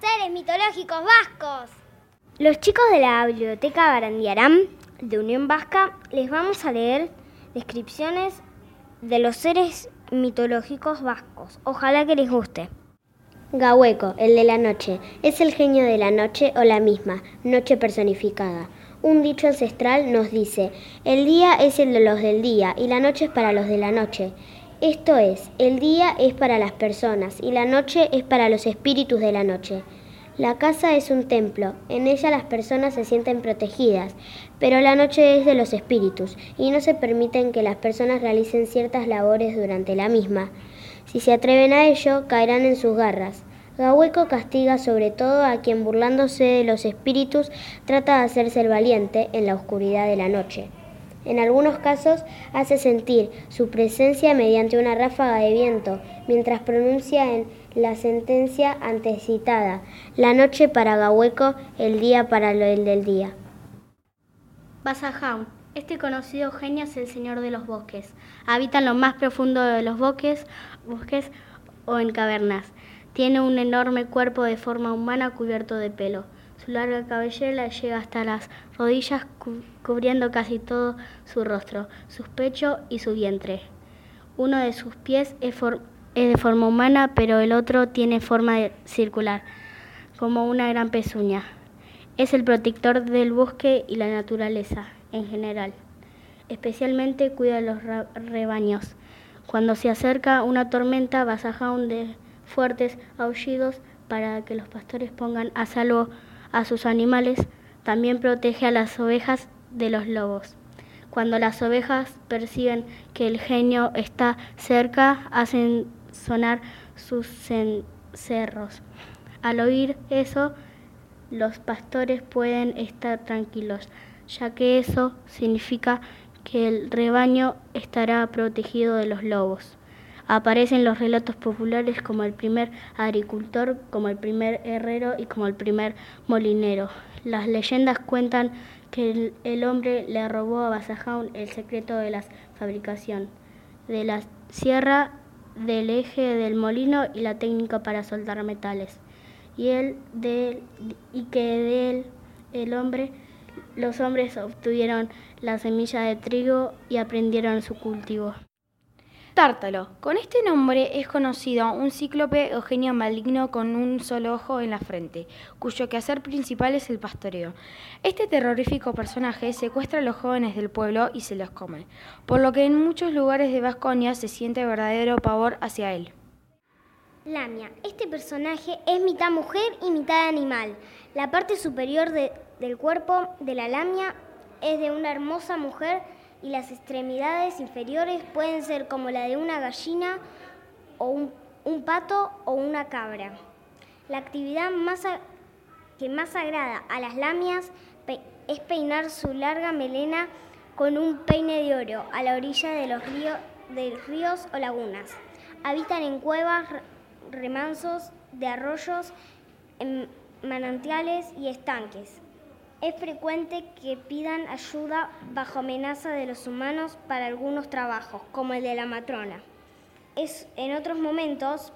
seres mitológicos vascos. Los chicos de la Biblioteca Barandiarán de Unión Vasca les vamos a leer descripciones de los seres mitológicos vascos. Ojalá que les guste. Gahueco, el de la noche, es el genio de la noche o la misma, noche personificada. Un dicho ancestral nos dice, el día es el de los del día y la noche es para los de la noche. Esto es, el día es para las personas y la noche es para los espíritus de la noche. La casa es un templo, en ella las personas se sienten protegidas, pero la noche es de los espíritus y no se permiten que las personas realicen ciertas labores durante la misma. Si se atreven a ello, caerán en sus garras. Gahueco castiga sobre todo a quien burlándose de los espíritus trata de hacerse el valiente en la oscuridad de la noche. En algunos casos hace sentir su presencia mediante una ráfaga de viento, mientras pronuncia en la sentencia antecitada, la noche para Gahueco, el día para el del día. Basajaun. Este conocido genio es el señor de los bosques. Habita en lo más profundo de los bosques o en cavernas. Tiene un enorme cuerpo de forma humana cubierto de pelo. Su larga cabellera llega hasta las rodillas cubriendo casi todo su rostro, sus pechos y su vientre. Uno de sus pies es, de forma humana, pero el otro tiene forma circular, como una gran pezuña. Es el protector del bosque y la naturaleza en general. Especialmente cuida los rebaños. Cuando se acerca una tormenta, basaja de fuertes aullidos para que los pastores pongan a salvo a sus animales, también protege a las ovejas de los lobos. Cuando las ovejas perciben que el genio está cerca, hacen sonar sus cencerros. Al oír eso, los pastores pueden estar tranquilos, ya que eso significa que el rebaño estará protegido de los lobos. Aparecen los relatos populares como el primer agricultor, como el primer herrero y como el primer molinero. Las leyendas cuentan que el, hombre le robó a Basajaun el secreto de la fabricación, de la sierra, del eje del molino y la técnica para soldar metales. Y, él, de, y que de él el hombre, los hombres obtuvieron la semilla de trigo y aprendieron su cultivo. Tártalo. Con este nombre es conocido un cíclope o genio maligno con un solo ojo en la frente, cuyo quehacer principal es el pastoreo. Este terrorífico personaje secuestra a los jóvenes del pueblo y se los come, por lo que en muchos lugares de Vasconia se siente verdadero pavor hacia él. Lamia. Este personaje es mitad mujer y mitad animal. La parte superior del cuerpo de la lamia es de una hermosa mujer y las extremidades inferiores pueden ser como la de una gallina o un, pato o una cabra. La actividad más que más agrada a las lamias es peinar su larga melena con un peine de oro a la orilla de los de ríos o lagunas. Habitan en cuevas, remansos de arroyos, en manantiales y estanques. Es frecuente que pidan ayuda bajo amenaza de los humanos para algunos trabajos, como el de la matrona. Es, en otros momentos,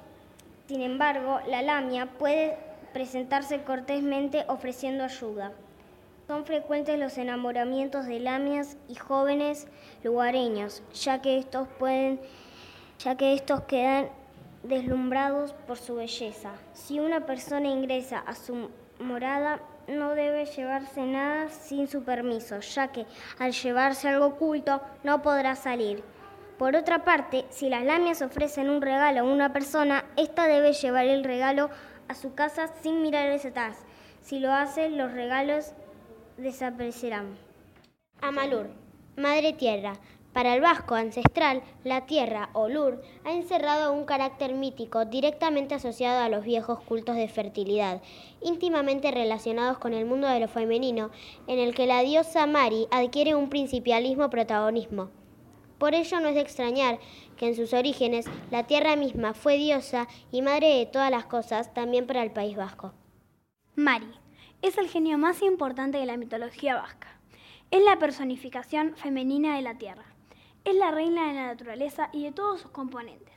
sin embargo, la lamia puede presentarse cortésmente ofreciendo ayuda. Son frecuentes los enamoramientos de lamias y jóvenes lugareños, ya que estos pueden, ya que estos quedan deslumbrados por su belleza. Si una persona ingresa a su morada, no debe llevarse nada sin su permiso, ya que al llevarse algo oculto no podrá salir. Por otra parte, si las lamias ofrecen un regalo a una persona, ésta debe llevar el regalo a su casa sin mirar hacia atrás. Si lo hace, los regalos desaparecerán. Amalur, Madre Tierra, para el vasco ancestral, la tierra o Lur ha encerrado un carácter mítico directamente asociado a los viejos cultos de fertilidad, íntimamente relacionados con el mundo de lo femenino, en el que la diosa Mari adquiere un principialismo protagonismo. Por ello no es de extrañar que en sus orígenes la tierra misma fue diosa y madre de todas las cosas también para el País Vasco. Mari es el genio más importante de la mitología vasca. Es la personificación femenina de la tierra. Es la reina de la naturaleza y de todos sus componentes.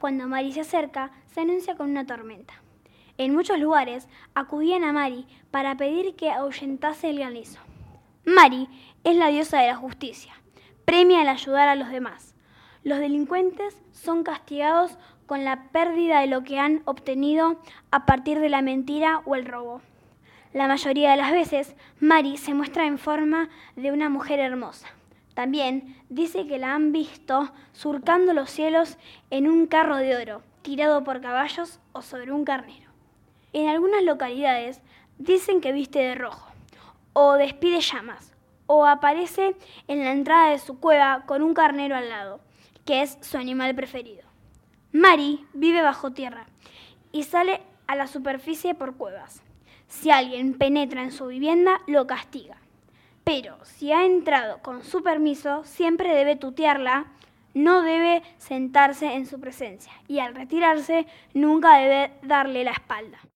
Cuando Mari se acerca, se anuncia con una tormenta. En muchos lugares acudían a Mari para pedir que ahuyentase el granizo. Mari es la diosa de la justicia, premia el ayudar a los demás. Los delincuentes son castigados con la pérdida de lo que han obtenido a partir de la mentira o el robo. La mayoría de las veces, Mari se muestra en forma de una mujer hermosa. También dice que la han visto surcando los cielos en un carro de oro, tirado por caballos o sobre un carnero. En algunas localidades dicen que viste de rojo, o despide llamas, o aparece en la entrada de su cueva con un carnero al lado, que es su animal preferido. Mari vive bajo tierra y sale a la superficie por cuevas. Si alguien penetra en su vivienda, lo castiga. Pero si ha entrado con su permiso, siempre debe tutearla, no debe sentarse en su presencia y al retirarse nunca debe darle la espalda.